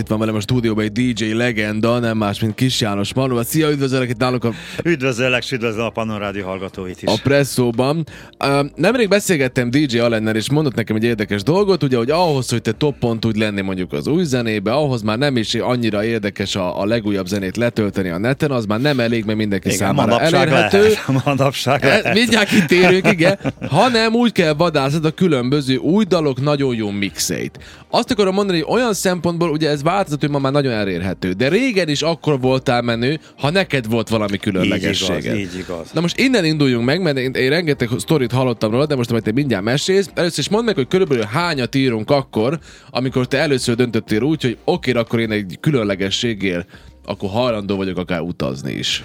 Itt van velem a stúdióban egy DJ legenda, nem más, mint Kis János Manu. Szia, üdvözöllek itt nálunk a... Üdvözöllek, és üdvözlöm a Panon Rádió hallgatóit is. A presszóban. Uh, nemrég beszélgettem DJ Alennel, és mondott nekem egy érdekes dolgot, ugye, hogy ahhoz, hogy te top pont úgy lenni mondjuk az új zenébe, ahhoz már nem is annyira érdekes a, a legújabb zenét letölteni a neten, az már nem elég, mert mindenki igen, számára elérhető. Lehet, manapság lehet. E, mindjárt kitérünk, igen. Hanem úgy kell vadászat a különböző új dalok nagyon jó mixeit. Azt akarom mondani, hogy olyan szempontból, ugye ez változott, hogy ma már nagyon elérhető. De régen is akkor voltál menő, ha neked volt valami különlegessége. Így igaz, így igaz. Na most innen induljunk meg, mert én, én rengeteg sztorit hallottam róla, de most amit te mindjárt mesélsz, először is mondd meg, hogy körülbelül hányat írunk akkor, amikor te először döntöttél úgy, hogy oké, akkor én egy különlegességért akkor hajlandó vagyok akár utazni is.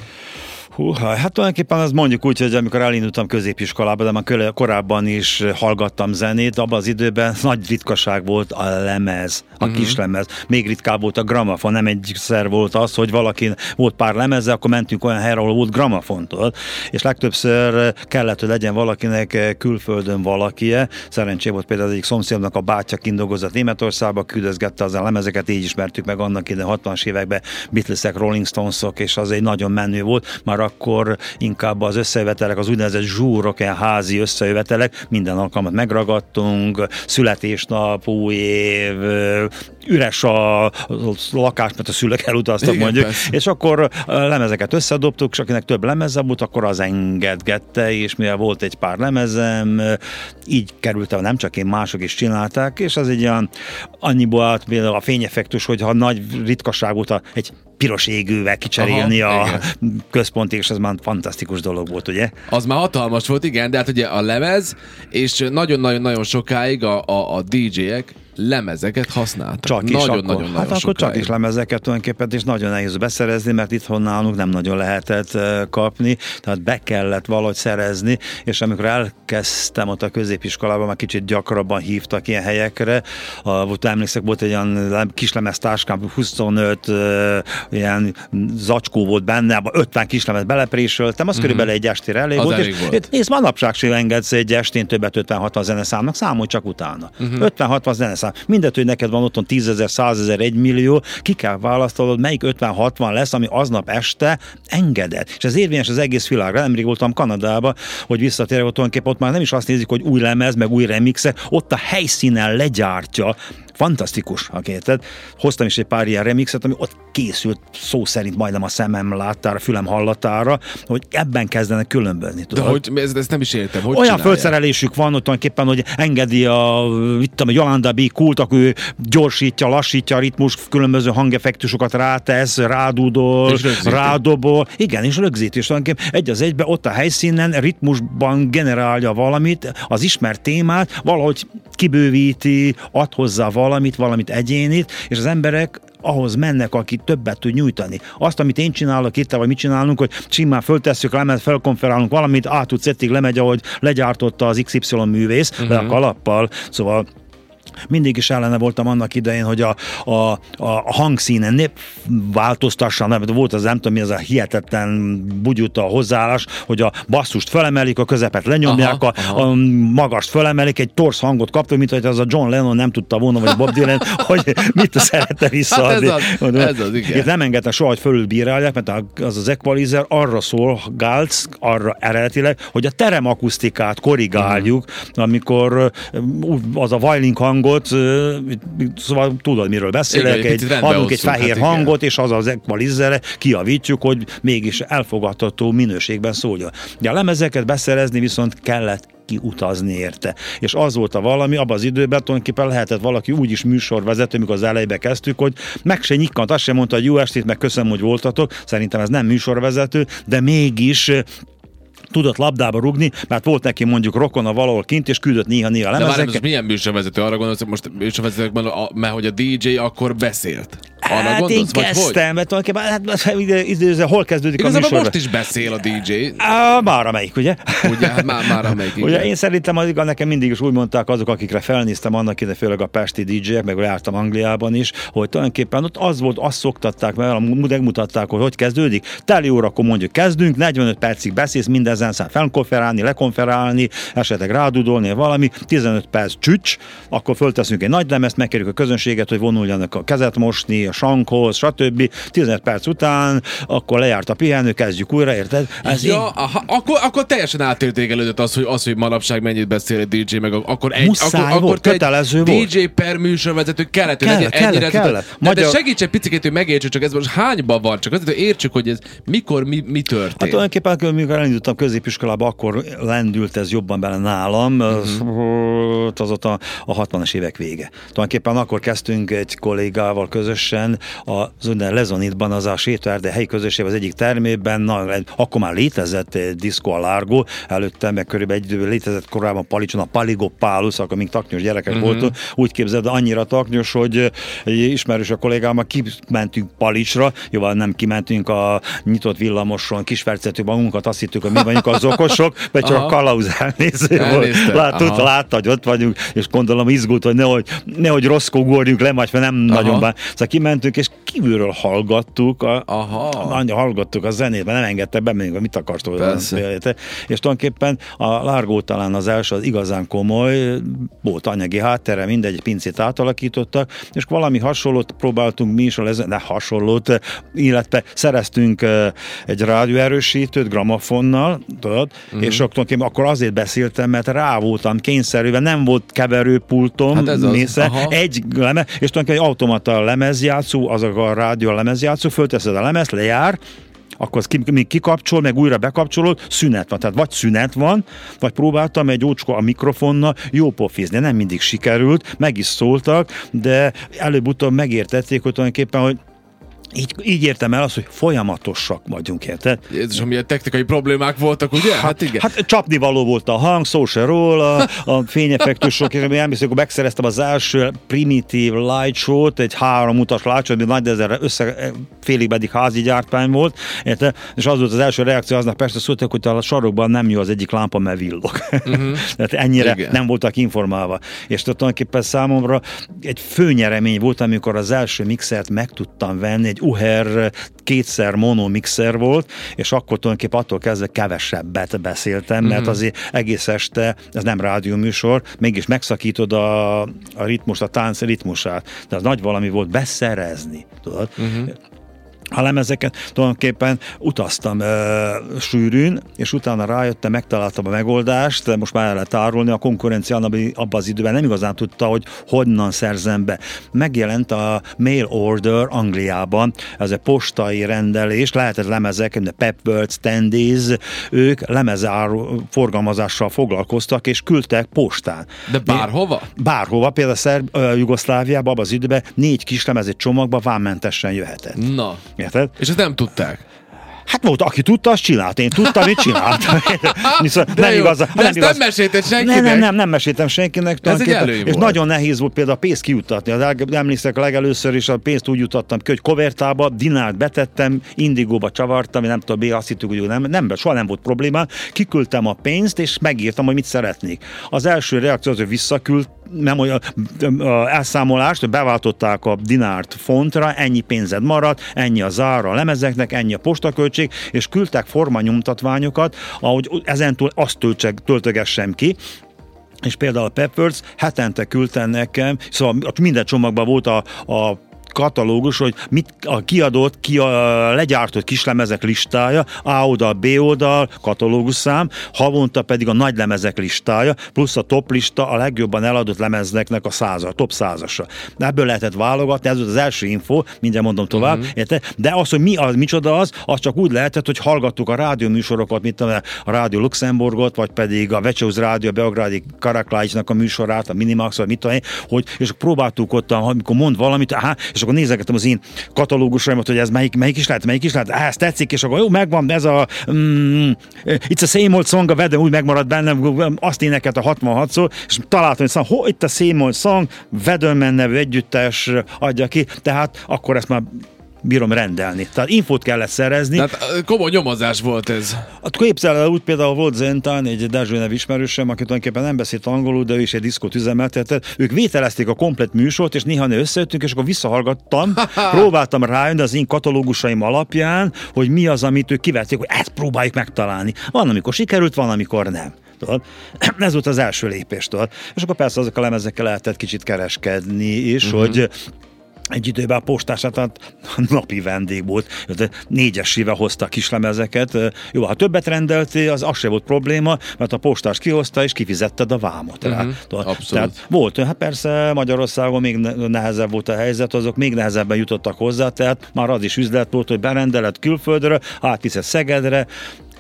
Hú, hát tulajdonképpen az mondjuk úgy, hogy amikor elindultam középiskolába, de már korábban is hallgattam zenét, abban az időben nagy ritkaság volt a lemez, a uh-huh. kis lemez. Még ritkább volt a gramafon, nem egyszer volt az, hogy valaki volt pár lemeze, akkor mentünk olyan helyre, ahol volt gramafontól, és legtöbbször kellett, hogy legyen valakinek külföldön valakie. Szerencsé volt például az egyik szomszédnak a bátyja kindogozott Németországba, küldözgette az a lemezeket, így ismertük meg annak ide 60-as években Beatlesek, Rolling Stonesok, és az egy nagyon menő volt. Már akkor inkább az összejövetelek, az úgynevezett zsúrok, ilyen házi összejövetelek, minden alkalmat megragadtunk, születésnap, új év, üres a lakás, mert a szülők elutaztak Igen, mondjuk, persze. és akkor lemezeket összedobtuk, és akinek több lemeze volt, akkor az engedgette, és mivel volt egy pár lemezem, így kerültem, nem csak én, mások is csinálták, és az egy olyan annyiból állt például a fényeffektus, hogyha nagy ritkaság volt a, egy piros égővel kicserélni Aha, a igen. központi, és ez már fantasztikus dolog volt, ugye? Az már hatalmas volt, igen, de hát ugye a lemez, és nagyon-nagyon-nagyon sokáig a, a, a DJ-ek lemezeket használtak. Csak is nagyon, akkor. Nagyon, hát nagyon akkor csak is lemezeket tulajdonképpen, és nagyon nehéz beszerezni, mert itthon nálunk nem nagyon lehetett kapni, tehát be kellett valahogy szerezni, és amikor elkezdtem ott a középiskolában, már kicsit gyakrabban hívtak ilyen helyekre, volt, emlékszek, volt egy olyan kislemeztáskám, 25 uh, ilyen zacskó volt benne, abban 50 kislemez belepréseltem, az mm-hmm. körülbelül egy estére elég az volt, elég és, volt. és manapság sem engedsz egy estén többet 50-60 zeneszámnak, számolj csak utána. Mm-hmm. 50-60 zeneszám szám. Mindegy, hogy neked van otthon 10 ezer, 100 ezer, 1 millió, ki kell választanod, melyik 50-60 lesz, ami aznap este engedett. És ez érvényes az egész világra. Nemrég voltam Kanadában, hogy visszatérek, ott tulajdonképpen ott már nem is azt nézik, hogy új lemez, meg új remixek, ott a helyszínen legyártja fantasztikus, tehát hoztam is egy pár ilyen remixet, ami ott készült szó szerint majdnem a szemem láttára, a fülem hallatára, hogy ebben kezdenek különbözni. Tudod? De hogy ezt, ezt nem is értem. Hogy Olyan csinálják? fölszerelésük van ott tulajdonképpen, hogy engedi a, itt a Jolanda B. kult, akkor ő gyorsítja, lassítja a ritmus, különböző hangeffektusokat rátesz, rádudol, rádobol. Igen, és rögzít, és tulajdonképpen egy az egybe ott a helyszínen ritmusban generálja valamit, az ismert témát, valahogy kibővíti, ad hozzá valamit, valamit egyénit, és az emberek ahhoz mennek, aki többet tud nyújtani. Azt, amit én csinálok itt, vagy mit csinálunk, hogy simán föltesszük, lemez, felkonferálunk valamit, át tud lemegy, ahogy legyártotta az XY művész, uh-huh. le a kalappal, szóval mindig is ellene voltam annak idején, hogy a, a, a hangszínen ne változtassa, nem, volt az nem tudom mi, az a hihetetlen bugyuta hozzáállás, hogy a basszust felemelik, a közepet lenyomják, aha, a, aha. a magast felemelik, egy torsz hangot kapta, mint hogy az a John Lennon nem tudta volna, vagy Bob Dylan, hogy mit szerette visszaadni. Hát ez az, ez az, igen. Itt nem engedtek soha, hogy fölülbírálják, mert az az equalizer arra szól, Gálc, arra eredetileg, hogy a terem akusztikát korrigáljuk, uh-huh. amikor az a Weiling hangot hangot, szóval tudod, miről beszélek, igen, egy, adunk egy fehér hát hangot, igen. és az az equalizere kiavítjuk, hogy mégis elfogadható minőségben szóljon. De a lemezeket beszerezni viszont kellett kiutazni érte. És az volt a valami, abban az időben tulajdonképpen lehetett valaki úgy is műsorvezető, mikor az elejébe kezdtük, hogy meg se nyikkant, azt sem mondta, hogy jó estét, meg köszönöm, hogy voltatok. Szerintem ez nem műsorvezető, de mégis tudott labdába rugni, mert volt neki mondjuk rokona valahol kint, és küldött néha-néha lemezeket. De már milyen műsorvezető? Arra gondolsz, most műsorvezetőkben, mert hogy a DJ akkor beszélt. Arra hát gondolsz, én vagy kezdtem, mert tulajdonképpen, hát, ide, ide, hol kezdődik Igazából a műsor? most is beszél a DJ. Á, már amelyik, ugye? Ugye, hát már, már amelyik, igen. Ugye én szerintem az igaz, nekem mindig is úgy mondták azok, akikre felnéztem annak ide, főleg a pesti DJ-ek, meg jártam Angliában is, hogy tulajdonképpen ott az volt, azt szoktatták, mert megmutatták, hogy hogy kezdődik. Teli órakor mondjuk kezdünk, 45 percig beszélsz, mindezen szám felkonferálni, lekonferálni, esetleg rádudolni, valami, 15 perc csücs, akkor fölteszünk egy nagy lemezt, megkérjük a közönséget, hogy vonuljanak a kezet mosni, a sankhoz, stb. 15 perc után, akkor lejárt a pihenő, kezdjük újra, érted? Ez ja, én... aha, akkor, akkor teljesen átértékelődött az, hogy, az, hogy manapság mennyit beszél egy DJ, meg akkor egy, Muszáj akkor, volt, akkor kötelező egy volt. DJ per műsorvezető hogy Kellett, legyen ennyire kellett, ez- kellett. De, Magyar- segíts egy picit, hogy megértsük, csak ez most hányban van, csak azért, hogy értsük, hogy ez mikor, mi, mi Hát történt. tulajdonképpen, amikor elindultam középiskolába, akkor lendült ez jobban bele nálam, uh-huh. az ott a, a 60-as évek vége. Tulajdonképpen akkor kezdtünk egy kollégával közösen az úgynevezett Lezonitban, az a Sétárde helyi közösség az egyik termében, na, akkor már létezett egy Disco a Largo, előtte meg körülbelül egy időben létezett korábban Palicson a Paligopálus, akkor még taknyos gyerekek uh-huh. voltunk, úgy képzeld, annyira taknyos, hogy egy ismerős a kollégámmal kimentünk Palicsra, jóval nem kimentünk a nyitott villamoson, kisfercető magunkat, azt hittük, hogy mi vagyunk az okosok, vagy csak Aha. a kalauz elnéző volt. Elnézte, Lát, aha. látta, hogy ott vagyunk, és gondolom izgult, hogy nehogy, nehogy rosszkó ugorjunk le, majd mert nem Aha. nagyon bár. Szóval mä en tykkisi kívülről hallgattuk, a, Aha. Anya, hallgattuk a zenét, mert nem engedtek be, még mit. Persze. Érte? És tulajdonképpen a Largó talán az első, az igazán komoly, volt anyagi háttere, mindegy, egy pincét átalakítottak, és valami hasonlót próbáltunk mi is, a de hasonlót, illetve szereztünk egy rádióerősítőt gramofonnal, tudod, uh-huh. és akkor, akkor azért beszéltem, mert rá voltam kényszerűen, nem volt keverőpultom, Hát ez az, aha. egy lemez, és tulajdonképpen egy automata lemezjátszó, azok a rádió lemezjátszó, fölteszed a lemezt, lejár, akkor az ki, még kikapcsol, meg újra bekapcsolod, szünet van. Tehát vagy szünet van, vagy próbáltam egy ócska a mikrofonnal jó pofizni. Nem mindig sikerült, meg is szóltak, de előbb-utóbb megértették, hogy tulajdonképpen, hogy így, így értem el azt, hogy folyamatosak vagyunk, érted? Jézusom, milyen technikai problémák voltak, ugye? Hát igen. Hát csapni való volt a hang, szó se róla, a fényeffektusok, és emlékszem, amikor megszereztem az első primitív light show-t, egy három utas light show, nagy ezerre össze, félig pedig házi gyártmány volt, érted? és az volt az első reakció, aznak persze szóltak, hogy a sarokban nem jó az egyik lámpa, mert villog. Uh-huh. Tehát ennyire. Igen. nem voltak informálva. És tulajdonképpen számomra egy főnyeremény volt, amikor az első mixert meg tudtam venni, egy Uher kétszer mono mixer volt, és akkor tulajdonképpen attól kezdve kevesebbet beszéltem, mert azért egész este, ez nem rádióműsor, mégis megszakítod a, a ritmust, a tánc ritmusát. De az nagy valami volt beszerezni, tudod? Uh-huh a lemezeket tulajdonképpen utaztam ö, sűrűn, és utána rájöttem, megtaláltam a megoldást, de most már el lehet árulni, a konkurencia abban az időben nem igazán tudta, hogy honnan szerzem be. Megjelent a mail order Angliában, ez egy postai rendelés, lehetett lemezek, a Pepworth, Standys, ők lemezáru forgalmazással foglalkoztak, és küldtek postán. De bárhova? Bárhova, például Szerb, Jugoszláviában, abban az időben négy kis lemez egy csomagba vámmentesen jöhetett. Na. Érted? És ezt nem tudták. Hát volt, aki tudta, azt csinált. Én tudtam, mit csináltam. Viszont De nem jó, igaz, de ezt nem mesélted senkinek. Nem, nem, nem, nem meséltem senkinek. egy tulajdonképpen. előny És volt. nagyon nehéz volt például a pénzt kiutatni. Az emlékszek a legelőször is a pénzt úgy jutattam ki, hogy kovertába, dinárt betettem, indigóba csavartam, nem tudom, azt hittük, hogy nem, nem, soha nem volt probléma. Kiküldtem a pénzt, és megírtam, hogy mit szeretnék. Az első reakció az, hogy visszaküld, nem olyan elszámolást, beváltották a dinárt fontra, ennyi pénzed maradt, ennyi a zára a lemezeknek, ennyi a postaköltség, és küldtek formanyomtatványokat, ahogy ezentúl azt töltseg, töltögessem ki, és például a Peppers hetente küldte nekem, szóval minden csomagban volt a, a katalógus, hogy mit a kiadott, ki a legyártott kislemezek listája, A oldal, B oldal, katalógus szám, havonta pedig a nagy lemezek listája, plusz a top lista a legjobban eladott lemezeknek a száza, top százasa. Ebből lehetett válogatni, ez volt az első info, mindjárt mondom tovább, uh-huh. érte? de az, hogy mi az, micsoda az, az csak úgy lehetett, hogy hallgattuk a rádióműsorokat, mint a Rádió Luxemburgot, vagy pedig a Vecseus Rádió, a Beográdi Karaklájcsnak a műsorát, a Minimax, vagy mit tudom én, hogy, és próbáltuk ott, amikor mond valamit, aha, és és akkor nézegetem az én katalógusaimat, hogy ez melyik, melyik is lehet, melyik is lehet, ah, ez tetszik, és akkor jó, megvan, ez a mm, itt a same old song, a vedem úgy megmaradt bennem, azt énekelt a 66-szor, és találtam, hogy ho, itt a same old song, Vedelmen nevű együttes adja ki, tehát akkor ezt már bírom rendelni. Tehát infót kellett szerezni. Tehát komoly nyomozás volt ez. Hát képzel el, úgy például volt Zentán, egy Dezső nev ismerősem, aki tulajdonképpen nem beszélt angolul, de ő is egy diszkot üzemeltetett. Ők vételezték a komplet műsort, és néha összejöttünk, és akkor visszahallgattam, próbáltam rájönni az én katalógusaim alapján, hogy mi az, amit ők kivették, hogy ezt próbáljuk megtalálni. Van, amikor sikerült, van, amikor nem. Tudod? Ez volt az első lépéstől. És akkor persze azok a lemezekkel lehetett kicsit kereskedni is, uh-huh. hogy egy időben a postását tehát napi vendég volt, négyesével hozta a kislemezeket. Jó, ha többet rendeltél, az az se volt probléma, mert a postás kihozta és kifizetted a vámot. Uh-huh. Abszolút. Tehát volt, hát persze Magyarországon még nehezebb volt a helyzet, azok még nehezebben jutottak hozzá, tehát már az is üzlet volt, hogy berendelet külföldre, átviszed Szegedre,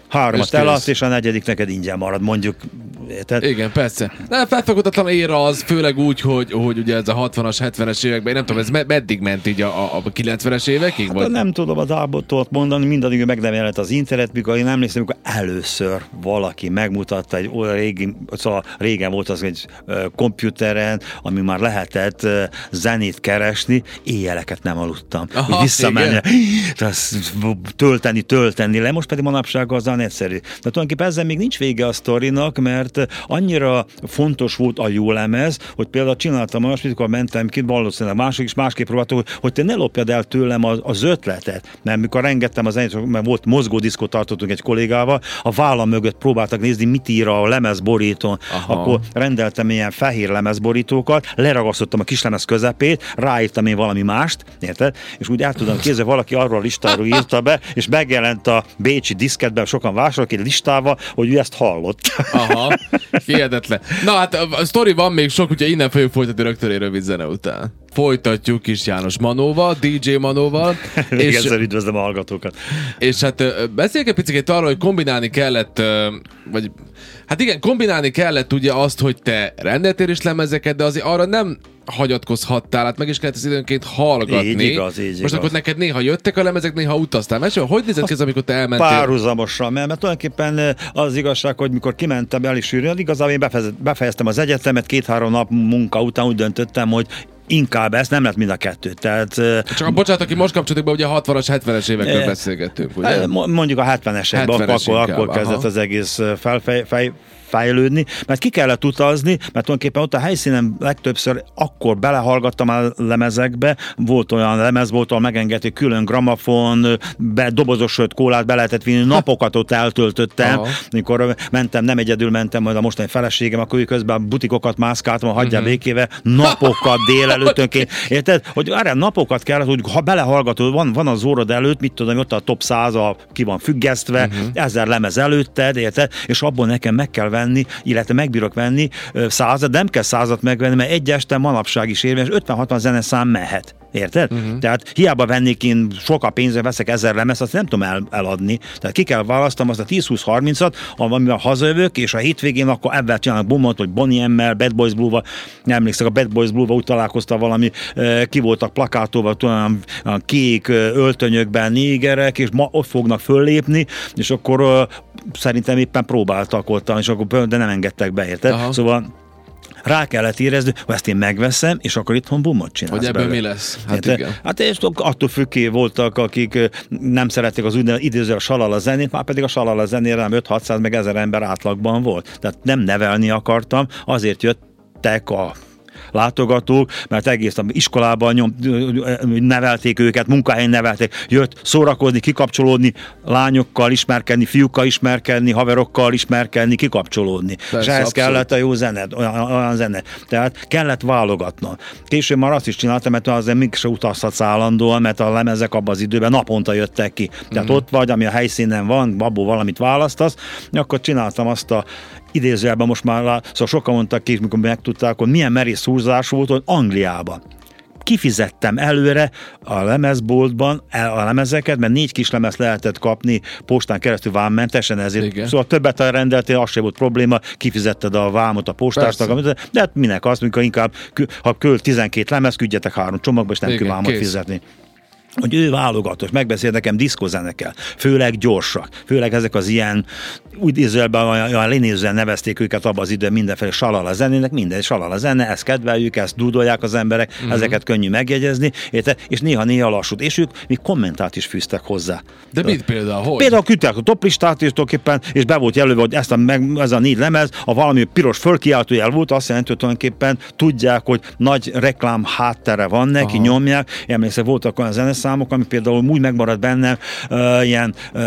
hármat eladsz, és a negyedik neked ingyen marad, mondjuk. Érted? Igen, persze. Nem felfogadatlan éra az, főleg úgy, hogy, hogy ugye ez a 60-as, 70-es években, nem tudom, ez meddig ment így a, a 90-es évekig? Hát, vagy? Nem tudom a dábotot mondani, mindaddig megnevelett az internet, mikor én emlékszem, amikor először valaki megmutatta egy olyan régi, szóval régen volt az egy komputeren, ami már lehetett zenét keresni, éjjeleket nem aludtam. Aha, visszamenni, tölteni, tölteni le, most pedig manapság az egyszerű. De tulajdonképpen ezzel még nincs vége a sztorinak, mert annyira fontos volt a jó lemez, hogy például csináltam azt, amikor mentem ki, valószínűleg mások is másképp próbáltuk, hogy te ne lopjad el tőlem az, az ötletet. Mert mikor rengettem az zenét, mert volt mozgódiszkot tartottunk egy kollégával, a vállam mögött próbáltak nézni, mit ír a lemezborítón. Aha. Akkor rendeltem ilyen fehér lemezborítókat, leragasztottam a kislemez közepét, ráírtam én valami mást, érted? És úgy át tudom kézni, valaki arról a listáról írta be, és megjelent a Bécsi diszketben, sokan sokan vásárolok egy listával, hogy ő ezt hallott. Aha, hihetetlen. Na hát a sztori van még sok, úgyhogy innen fogjuk folytatni rögtön egy rövid zene után. Folytatjuk kis János Manóval, DJ Manóval. és ezzel üdvözlöm a hallgatókat. És hát beszéljük egy picit arról, hogy kombinálni kellett, vagy hát igen, kombinálni kellett ugye azt, hogy te rendeltél is lemezeket, de azért arra nem hagyatkozhattál, hát meg is kellett az időnként hallgatni. Így igaz, így Most igaz. akkor neked néha jöttek a lemezek, néha utaztál. Mesélj, hogy nézett ki ez, amikor te elmentél? Párhuzamosan, mert, mert tulajdonképpen az igazság, hogy mikor kimentem el is űrni, igazából én befejeztem az egyetemet, két-három nap munka után úgy döntöttem, hogy inkább ezt, nem lett mind a kettő. Tehát, Csak a bocsánat, aki most kapcsolódik be, ugye a 60-as, 70-es évekről beszélgettünk, ugye? Mondjuk a 70-esekben, 70 akkor, akkor kezdett az egész felfej, fej, fejlődni, mert ki kellett utazni, mert tulajdonképpen ott a helyszínen legtöbbször akkor belehallgattam a lemezekbe, volt olyan lemez, volt, ahol megengedték külön gramafon, be dobozosöt kólát be lehetett vinni, napokat ott eltöltöttem, Aha. mikor mentem, nem egyedül mentem, majd a mostani feleségem, akkor ő közben butikokat mászkáltam, a hagyja uh-huh. békéve, napokat délelőttönként, érted? Hogy erre napokat kell, hogy ha belehallgatod, van, van az órod előtt, mit tudom, ott a top 100 a, ki van függesztve, uh-huh. ezer lemez előtted, érted? És abból nekem meg kell venni venni, illetve megbírok venni százat, nem kell százat megvenni, mert egy este manapság is érvényes, 50-60 zeneszám mehet. Érted? Uh-huh. Tehát hiába vennék én sokkal pénzre, veszek ezer lemez, azt nem tudom el, eladni. Tehát ki kell választom azt a 10-20-30-at, amivel hazajövök, és a hétvégén akkor ebben csinálnak bomot, hogy Bonnie M-mel, Bad Boys Blue-val, nem emlékszek, a Bad Boys Blue-val úgy találkoztam valami, ki voltak plakátolva, tudom, a kék öltönyökben négerek, és ma ott fognak föllépni, és akkor szerintem éppen próbáltak ott, és akkor de nem engedtek be, érted? Aha. Szóval rá kellett érezni, hogy ezt én megveszem, és akkor itthon bumot csinálsz Hogy ebből belőle. mi lesz? Hát, hát igen. Hát és attól függé voltak, akik nem szerették az úgynevezett idéző a salala zenét, már pedig a salala zenére nem 5-600 meg 1000 ember átlagban volt. Tehát nem nevelni akartam, azért jöttek a látogatók, mert egész iskolában nyom, nevelték őket, munkahelyen nevelték, jött szórakozni, kikapcsolódni, lányokkal ismerkedni, fiúkkal ismerkedni, haverokkal ismerkedni, kikapcsolódni. Persze, és ehhez abszolút. kellett a jó zene, olyan, olyan zene. Tehát kellett válogatnom. Később már azt is csináltam, mert azért mégse utazhatsz állandóan, mert a lemezek abban az időben naponta jöttek ki. Tehát mm. ott vagy, ami a helyszínen van, abból valamit választasz, akkor csináltam azt a idézőjelben most már, szóval sokan mondtak ki, mikor megtudták, hogy milyen merész húzás volt hogy Angliában kifizettem előre a lemezboltban a lemezeket, mert négy kis lemez lehetett kapni postán keresztül vámmentesen, ezért Igen. szóval többet rendeltél, az sem volt probléma, kifizetted a vámot a postásnak, de hát minek azt, amikor inkább, ha költ 12 lemez, küldjetek három csomagba, és nem kell vámot kész. fizetni hogy ő válogatós, megbeszél nekem diszkozenekkel, főleg gyorsak, főleg ezek az ilyen, úgy ízőben olyan lenézően nevezték őket abban az időben mindenféle salala zenének, minden salala zene, ezt kedveljük, ezt dúdolják az emberek, uh-huh. ezeket könnyű megjegyezni, és néha-néha lassút, és ők még kommentát is fűztek hozzá. De mit például, hogy? Például küldtek a toplistát, és tulajdonképpen, és be volt jelölve, hogy ezt a, meg, ez a négy lemez, a valami piros fölkiáltójel volt, azt jelenti, hogy tulajdonképpen tudják, hogy nagy reklám háttere van neki, Aha. nyomják. Emlékszem, voltak olyan zenes számok, ami például úgy megmaradt bennem, uh, ilyen uh,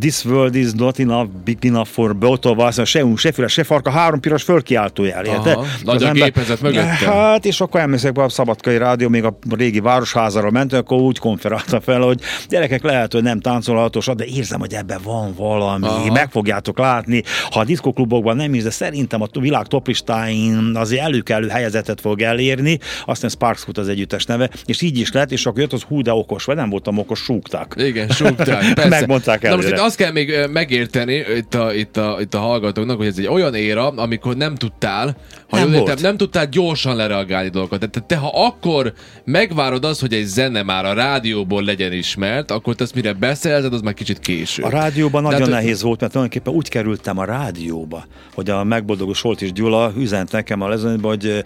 This world is not enough, big enough for both of us, se un, se füle, se farka, három piros fölkiáltójel, érte? Nagy a gépezet mögötte. Hát, és akkor emlékszek, a Szabadkai Rádió még a régi városházára ment, akkor úgy konferálta fel, hogy gyerekek lehet, hogy nem táncolhatos, de érzem, hogy ebben van valami, Aha. meg fogjátok látni. Ha a diszkoklubokban nem is, de szerintem a világ toplistáin azért előkelő helyezetet fog elérni, aztán Sparks az együttes neve, és így is lett, és akkor jött az hú, de okos, vagy nem voltam okos, súgták. Igen, súgták, persze. Megmondták el. Na most itt azt kell még megérteni itt a, itt, a, itt a hallgatóknak, hogy ez egy olyan éra, amikor nem tudtál, ha nem, értem, nem tudtál gyorsan lereagálni dolgokat. Tehát te, ha akkor megvárod az, hogy egy zene már a rádióból legyen ismert, akkor te ezt mire beszélted, az már kicsit késő. A rádióban nagyon hát, nehéz volt, mert tulajdonképpen úgy kerültem a rádióba, hogy a megboldogó és Gyula üzent nekem a lezőnyben, hogy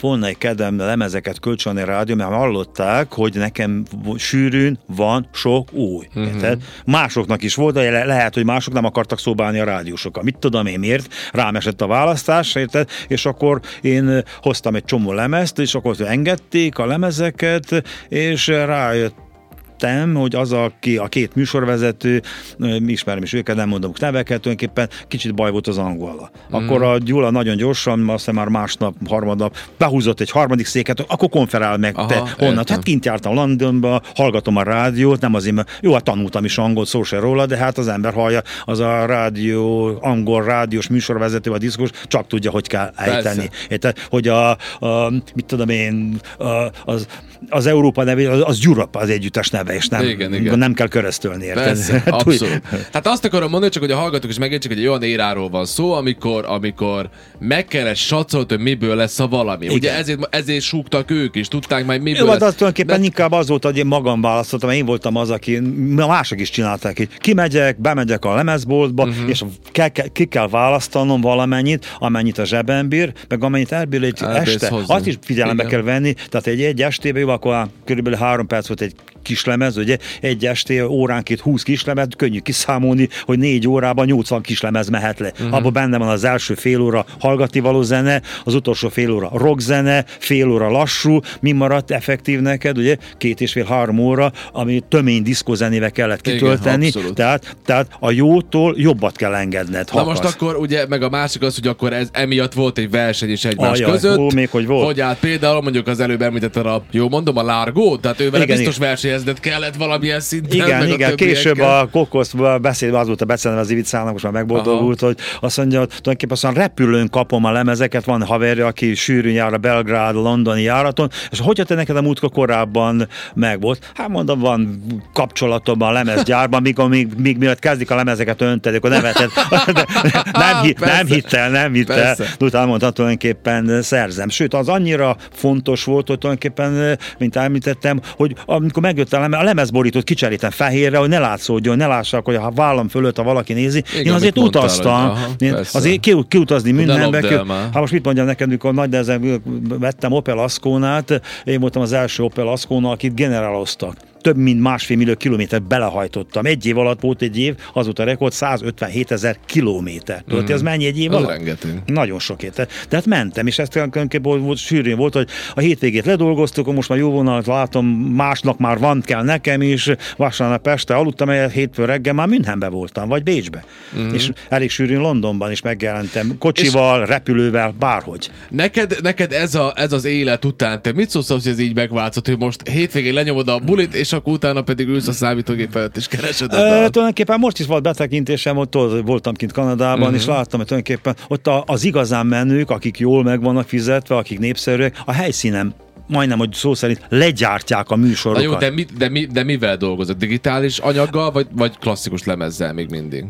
volna egy kedvem lemezeket kölcsönni a rádió, mert hallották, hogy nekem sűrűn van sok új. Uh-huh. Másoknak is volt, de lehet, hogy mások nem akartak szóbálni a rádiósokkal. Mit tudom én miért? Rám esett a választás, érted? És akkor én hoztam egy csomó lemezt, és akkor engedték a lemezeket, és rájött tettem, hogy az, aki a két műsorvezető, ismerem is őket, nem mondom neveket, tulajdonképpen kicsit baj volt az angola. Akkor mm. a Gyula nagyon gyorsan, aztán már másnap, harmadnap behúzott egy harmadik széket, akkor konferál meg, Aha, te honnan? Hát kint jártam Londonba, hallgatom a rádiót, nem azért, mert jó, hát tanultam is angolt, szó se róla, de hát az ember hallja, az a rádió, angol rádiós műsorvezető, vagy diszkos, csak tudja, hogy kell ejteni. Tehát, hogy a, a, mit tudom én, a, az, az Európa neve, az Europe az együttes neve, és nem, igen, igen. nem kell köröztölni, érted? Persze, hát, abszolút. Hát azt akarom mondani, csak hogy a hallgatók is megértsék, hogy egy olyan éráról van szó, amikor, amikor meg kellett sacolt, hogy miből lesz a valami. Igen. Ugye ezért, ezért súgtak ők is, tudták majd miből Jó, lesz. Hát az tulajdonképpen de... inkább az volt, hogy én magam választottam, én voltam az, aki mások is csinálták, hogy kimegyek, bemegyek a lemezboltba, uh-huh. és ke, ke, ki kell választanom valamennyit, amennyit a zsebem bír, meg amennyit elbír egy este. Hozzá. Azt is figyelembe Igen. kell venni, tehát egy, egy estében jó, akkor körülbelül három perc volt egy kislemez, ugye egy este óránként 20 kislemez, könnyű kiszámolni, hogy négy órában 80 kislemez mehet le. Uh-huh. Abban benne van az első fél óra hallgatni való zene, az utolsó fél óra rockzene, fél óra lassú, mi maradt effektív neked, ugye két és fél három óra, ami tömény diszkozenével kellett kitölteni, Igen, tehát, tehát a jótól jobbat kell engedned. Na most akkor ugye, meg a másik az, hogy akkor ez emiatt volt egy verseny is egymás Ajaj, között. Ó, még hogy volt. Hogy hát például mondjuk az előbb említetted a, jó mondom, a Largo, tehát ővel igen, biztos versenyezned kellett valamilyen szinten. Igen, meg igen, a később a Kokosz beszédben az volt a beceneve az Ivicának, most már megboldogult, hogy azt mondja, hogy tulajdonképpen aztán repülőn kapom a lemezeket, van haverja, aki sűrűn jár a Belgrád, londoni járaton, és hogyha te neked a múltkor korábban megvolt, hát mondom, van kapcsolatom a lemezgyárban, míg, míg, míg miatt kezdik a lemezeket önteni, akkor nem veted, nem, hi, nem hittel, nem hittel, utána mondta, tulajdonképpen szerzem. Sőt, az annyira fontos volt, hogy tulajdonképpen, mint említettem, hogy amikor megjött a, lemez, a lemezborítót kicserítem fehérre, hogy ne látszódjon, ne lássák, hogy a vállam fölött, ha valaki nézi. Igen, én azért utaztam, hogy, aha, én azért ki, kiutazni mindenbe. Hát most mit mondjam neked, amikor nagy nehezen vettem Opel Asconát, én voltam az első Opel Ascona, akit generáloztak több mint másfél millió kilométert belehajtottam. Egy év alatt volt egy év, az volt a rekord 157 ezer kilométer. Tudod, mm. az mennyi egy év az alatt? Rengeteg. Nagyon sok érte. Tehát mentem, és ezt tulajdonképpen volt, sűrűn volt, hogy a hétvégét ledolgoztuk, most már jó vonalat látom, másnak már van kell nekem is, vasárnap este aludtam, egy hétfő reggel már Münchenbe voltam, vagy Bécsbe. Mm. És elég sűrűn Londonban is megjelentem, kocsival, és repülővel, bárhogy. Neked, neked ez, a, ez az élet után, te mit szólsz, hogy ez így megváltozott, hogy most hétvégén lenyomod a bulit, és csak utána pedig ülsz a számítógép felett és keresed a e, Tulajdonképpen most is volt betekintésem, ott voltam kint Kanadában, uh-huh. és láttam, hogy tulajdonképpen ott az igazán menők, akik jól meg vannak fizetve, akik népszerűek, a helyszínen majdnem, hogy szó szerint legyártják a műsorokat. Na jó, de, mi, de, mi, de mivel dolgozok? Digitális anyaggal, vagy, vagy klasszikus lemezzel még mindig?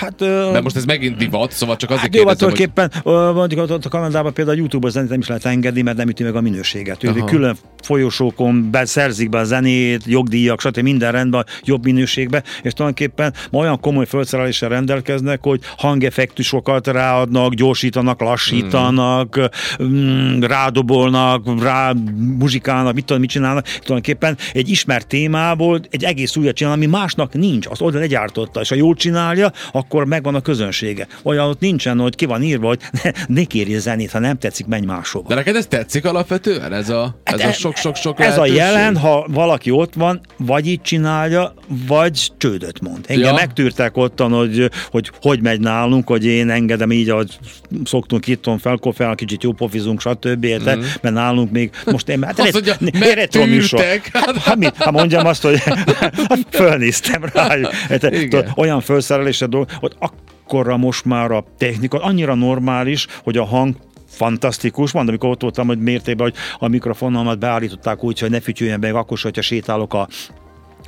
Hát, De most ez megint divat, szóval csak azért Hát jó, kérdezem, hogy... tulajdonképpen mondjuk ott, a Kanadában például a YouTube-on zenét nem is lehet engedni, mert nem üti meg a minőséget. Aha. külön folyosókon beszerzik be a zenét, jogdíjak, stb. minden rendben, jobb minőségbe, és tulajdonképpen ma olyan komoly felszereléssel rendelkeznek, hogy hangeffektusokat ráadnak, gyorsítanak, lassítanak, mm. rádobolnak, rá muzsikálnak, mit tudom, mit csinálnak. Tulajdonképpen egy ismert témából egy egész újat csinál, ami másnak nincs, azt oda legyártotta, és ha jól csinálja, akkor megvan a közönsége. Olyan ott nincsen, hogy ki van írva, hogy ne, ne kérj zenét, ha nem tetszik, menj máshova. De neked ez tetszik alapvetően? Ez a, ez a sok-sok-sok Hát Ez a lehetőség? jelen, ha valaki ott van, vagy így csinálja, vagy csődöt mond. Engem Ja. megtűrtek ottan, hogy, hogy hogy megy nálunk, hogy én engedem így, ahogy szoktunk itt felkofel, kicsit jó pofizunk, stb. Érted? Mm. Mert nálunk még most én... Hát. Azt mondja, retro műsor. megtűrtek. Hát, hát, mit? hát mondjam azt, hogy fölnéztem rájuk. Tudod, Olyan felszerelésre dolg, hogy akkorra most már a technika annyira normális, hogy a hang fantasztikus. Mondom, amikor ott voltam, hogy mértékben, hogy a mikrofonomat beállították úgy, hogy ne fütyüljen meg akkor, hogyha sétálok a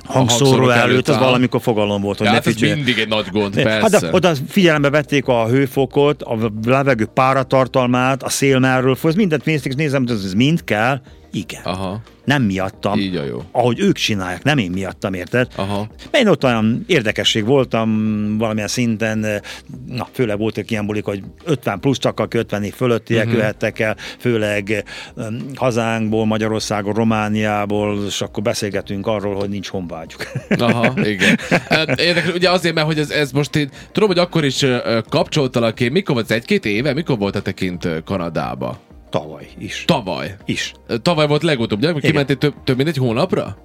hangszóró előtt, az valamikor fogalom volt, hogy Ja, ne hát ez mindig egy nagy gond, Hát persze. de oda figyelembe vették a hőfokot, a levegő páratartalmát, a szélmerről, ez mindent nézték, és nézem, hogy ez mind kell. Igen. Aha, Nem miattam. így a jó. Ahogy ők csinálják, nem én miattam, érted? Aha. Én ott olyan érdekesség voltam valamilyen szinten, na főleg voltak ilyen bulik, hogy 50 plusz csak, aki 50 év fölöttiek uh-huh. jöhettek el, főleg um, hazánkból, Magyarországon, Romániából, és akkor beszélgetünk arról, hogy nincs honvágyuk. Aha, igen. Hát, Érdekes, ugye azért, mert hogy ez, ez most én tudom, hogy akkor is kapcsoltalak én, mikor volt egy-két éve, mikor volt te kint Kanadába? Tavaly is. Tavaly. Is. Tavaly volt legutóbb, ugye? Kimentél több, több mint egy hónapra?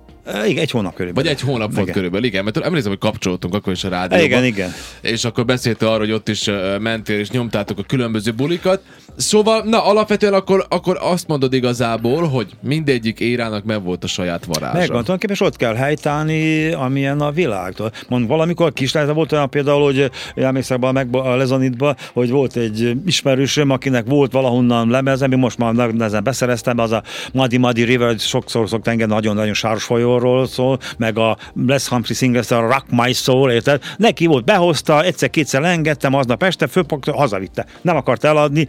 Igen, egy hónap körülbelül. Vagy egy hónap volt Igen. körülbelül, igen, mert emlékszem, hogy kapcsoltunk akkor is a rádióban. Igen, igen. És akkor beszéltél arról, hogy ott is mentél, és nyomtátok a különböző bulikat. Szóval, na, alapvetően akkor, akkor azt mondod igazából, hogy mindegyik érának meg volt a saját varázsa. Megvan, tulajdonképpen és ott kell helytállni, amilyen a világ. Mond, valamikor kislány, volt olyan például, hogy emlékszem a, a Lezonitba, hogy volt egy ismerősöm, akinek volt valahonnan lemeze, ami most már nehezen beszereztem, az a Muddy Muddy River, sokszor szokta engem nagyon-nagyon sáros folyóról szól, meg a Les Humphrey Singers, a Rock My Soul, érted? Neki volt, behozta, egyszer-kétszer engedtem, aznap este fölpakta, hazavitte. Nem akart eladni,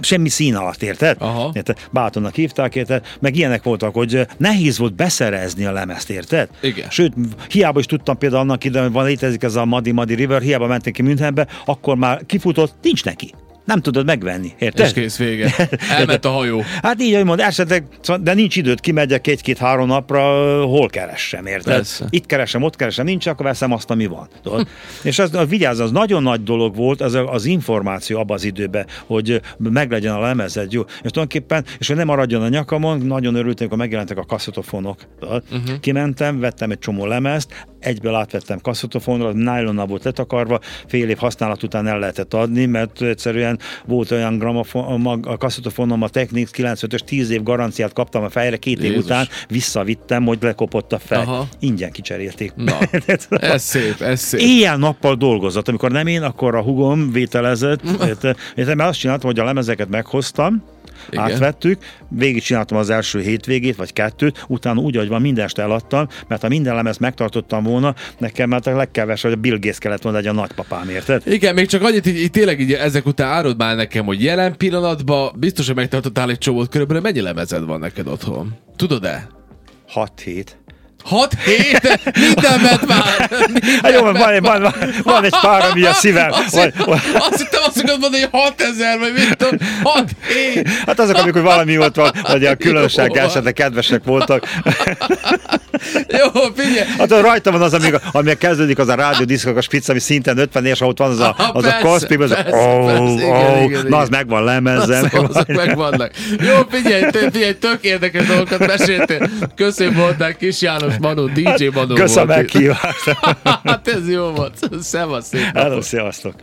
semmi szín alatt, érted? Aha. Érted? Bátornak hívták, érted? Meg ilyenek voltak, hogy nehéz volt beszerezni a lemezt, érted? Igen. Sőt, hiába is tudtam például annak idején, hogy van létezik ez a Muddy Muddy River, hiába mentek ki Münchenbe, akkor már kifutott, nincs neki. Nem tudod megvenni, érted? És kész vége. Elment a hajó. Hát így, hogy mond, esetleg, szóval- de nincs időt, kimegyek egy-két-három napra, hol keressem, érted? Persze. Itt keresem, ott keresem, nincs, akkor veszem azt, ami van. Tudod? És az, vigyázz, az nagyon nagy dolog volt, az, az információ abban az időben, hogy meglegyen a lemezed, jó. És tulajdonképpen, és hogy nem maradjon a nyakamon, nagyon örültem, amikor megjelentek a kasszotofonok. Tudod? Uh-huh. Kimentem, vettem egy csomó lemezt, egyből átvettem kasszotofonra, nylonnal volt letakarva, fél év használat után el lehetett adni, mert egyszerűen volt olyan gramofon, a mag- a Technics 95-ös 10 év garanciát kaptam a fejre, két év Jézus. után visszavittem, hogy lekopott a fej. Aha. Ingyen kicserélték. Na, ez szép, ez szép. Éjjel-nappal dolgozott, amikor nem én, akkor a hugom vételezett, mert azt csináltam, hogy a lemezeket meghoztam, Igen. Átvettük, végig csináltam az első hétvégét, vagy kettőt, utána úgy, hogy van, mindent eladtam, mert ha minden lemezt megtartottam volna, nekem már a legkevesebb, hogy a Bill Gates kellett volna egy a nagypapám, érted? Igen, még csak annyit, így, így tényleg így ezek után áruld már nekem, hogy jelen pillanatban biztos, hogy megtartottál egy csomót, körülbelül mennyi lemezed van neked otthon? Tudod-e? 6-7. 6 hét? Minden ment már! Hát jó, van, van, van, van, van egy pár, ami a szívem. Azt hittem akarod mondani, hogy 6000, vagy mit tudom, 6 hét! Hát azok, amikor valami volt, van, hogy a különbség Jó. esetleg kedvesek voltak. Jó, figyelj! Hát rajta van az, amíg, amíg kezdődik az a rádiódiszkok, a spitz, ami szinten 50 és ott van az a, az a persze, koszpim, az a, oh, persze, igen, oh, igen, na az megvan lemezzen. Azok, azok megvannak. Jó, figyelj, figyelj, tök érdekes dolgokat meséltél. Köszönöm voltál, Kis János Manó, DJ Manó Köszönöm volt. meghívást. Hát ez jó volt. Szevasz szép. Hello, sziasztok.